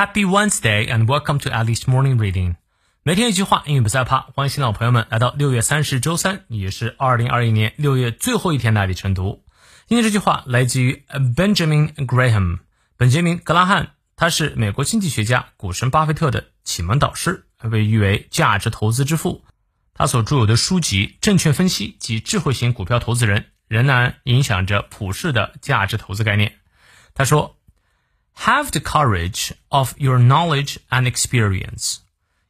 Happy Wednesday and welcome to Alice Morning Reading。每天一句话，英语不再怕。欢迎新老朋友们来到六月三十周三，也是二零二一年六月最后一天的爱丽晨读。今天这句话来自于 Benjamin Graham，本杰明·格拉汉，他是美国经济学家股神巴菲特的启蒙导师，被誉为价值投资之父。他所著有的书籍《证券分析及智慧型股票投资人》仍然影响着普世的价值投资概念。他说。Have the courage of your knowledge and experience.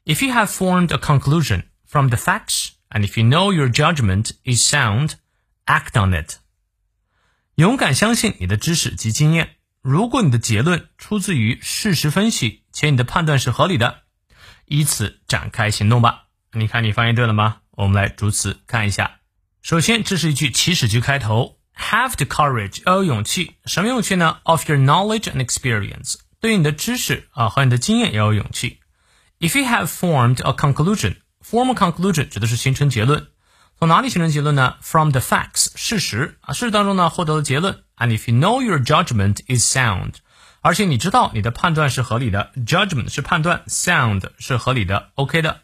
If you have formed a conclusion from the facts, and if you know your judgment is sound, act on it. 勇敢相信你的知识及经验。如果你的结论出自于事实分析，且你的判断是合理的，依此展开行动吧。你看，你发现对了吗？我们来逐词看一下。首先，这是一句祈使句开头。 Have the courage，要有勇气。什么勇气呢？Of your knowledge and experience，对于你的知识啊和你的经验要有勇气。If you have formed a conclusion，form a conclusion 指的是形成结论。从哪里形成结论呢？From the facts，事实啊，事实当中呢获得了结论。And if you know your judgment is sound，而且你知道你的判断是合理的，judgment 是判断，sound 是合理的，OK 的。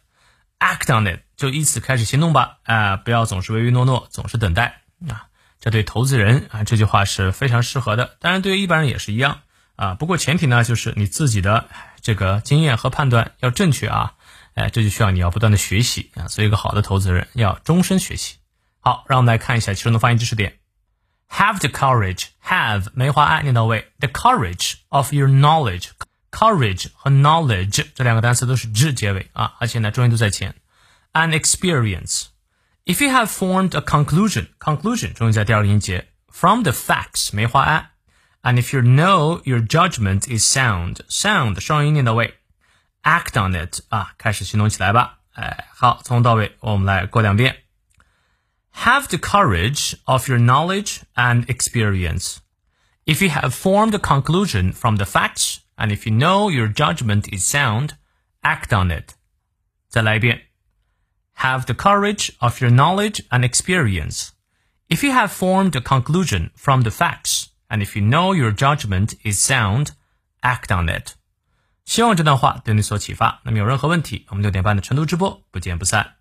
Act on it，就依此开始行动吧。啊，不要总是唯唯诺诺，总是等待啊。 这对投资人啊，这句话是非常适合的。当然，对于一般人也是一样啊。不过前提呢，就是你自己的这个经验和判断要正确啊。哎，这就需要你要不断的学习啊。做一个好的投资人，要终身学习。好，让我们来看一下其中的发音知识点。Have the courage，have 梅花 i 念到位，the courage of your knowledge，courage 和 knowledge 这两个单词都是 z 结尾啊，而且呢重音都在前。An experience。If you have formed a conclusion, conclusion 重音在第二个音节，from the facts 梅花 a, and if you know your judgment is sound, sound 双音念到位，act on it 啊，开始行动起来吧。哎，好，从头到尾我们来过两遍。Have the courage of your knowledge and experience. If you have formed a conclusion from the facts, and if you know your judgment is sound, act on it. 再来一遍。 have the courage of your knowledge and experience. If you have formed a conclusion from the facts, and if you know your judgment is sound, act on it. 希望这段话对你所启发。那么有任何问题，我们六点半的晨读直播不见不散。